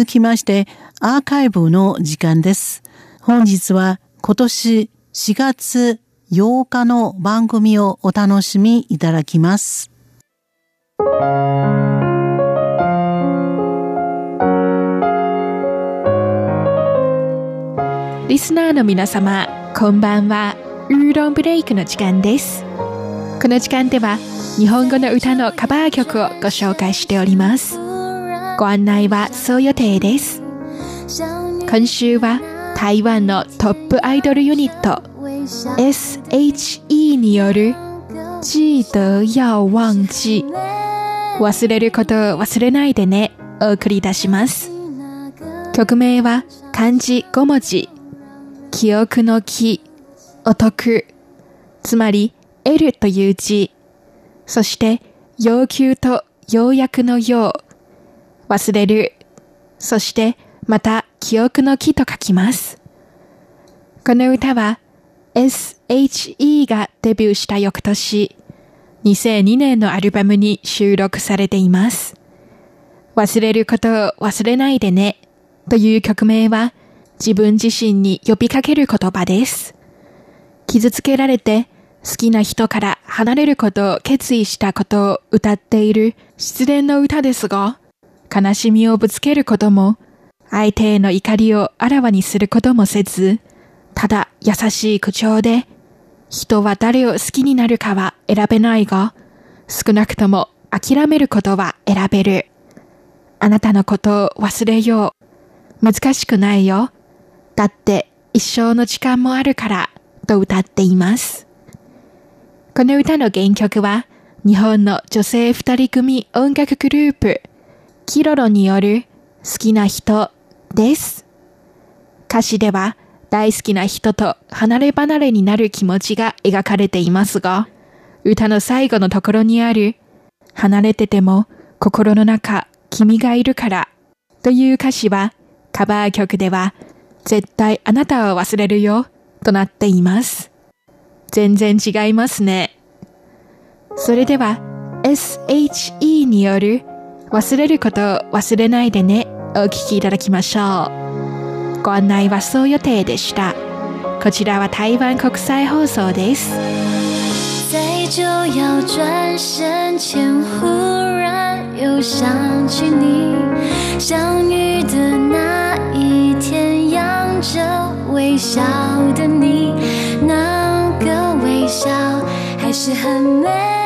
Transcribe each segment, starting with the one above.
続きまして、アーカイブの時間です。本日は今年4月8日の番組をお楽しみいただきます。リスナーの皆様、こんばんは。ウーロンブレイクの時間です。この時間では日本語の歌のカバー曲をご紹介しております。ご案内はそう予定です。今週は台湾のトップアイドルユニット SHE による記得要忘記忘れることを忘れないでねお送り出します。曲名は漢字5文字。記憶の記お得。つまり L という字。そして要求と要約のよう忘れる。そして、また、記憶の木と書きます。この歌は、SHE がデビューした翌年、2002年のアルバムに収録されています。忘れることを忘れないでね、という曲名は、自分自身に呼びかける言葉です。傷つけられて、好きな人から離れることを決意したことを歌っている失恋の歌ですが、悲しみをぶつけることも、相手への怒りをあらわにすることもせず、ただ優しい口調で、人は誰を好きになるかは選べないが、少なくとも諦めることは選べる。あなたのことを忘れよう。難しくないよ。だって一生の時間もあるから、と歌っています。この歌の原曲は、日本の女性二人組音楽グループ、キロロによる好きな人です。歌詞では大好きな人と離れ離れになる気持ちが描かれていますが、歌の最後のところにある離れてても心の中君がいるからという歌詞はカバー曲では絶対あなたを忘れるよとなっています。全然違いますね。それでは SHE による忘れること忘れないでね。お聞きいただきましょう。ご案内はそう予定でした。こちらは台湾国際放送です。在就要转身前，忽然又想起你。相遇的那一天，扬着微笑的你，那个微笑还是很美。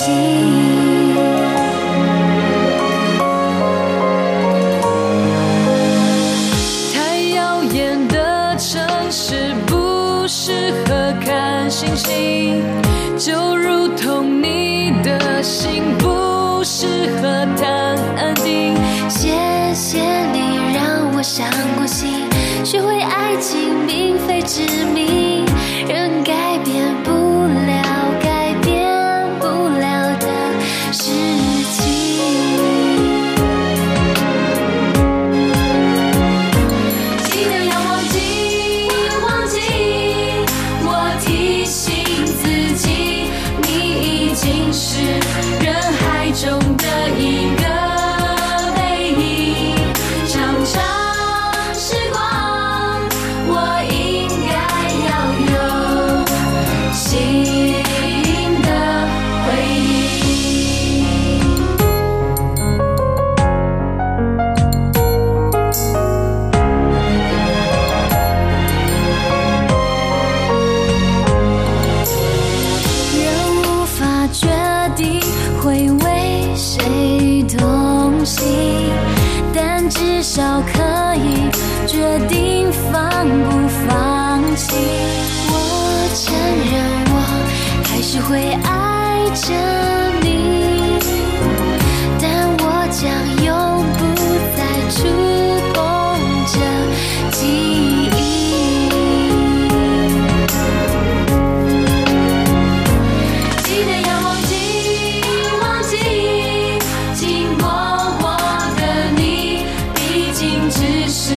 太耀眼的城市不适合看星星，就如同你的心不适合谈安定。谢谢你让我伤过心。学会爱情，并非致命，一个背影长长时光我应该要有新的回忆。人无法决定回但至少可以决定放不放弃。我承认我还是会爱着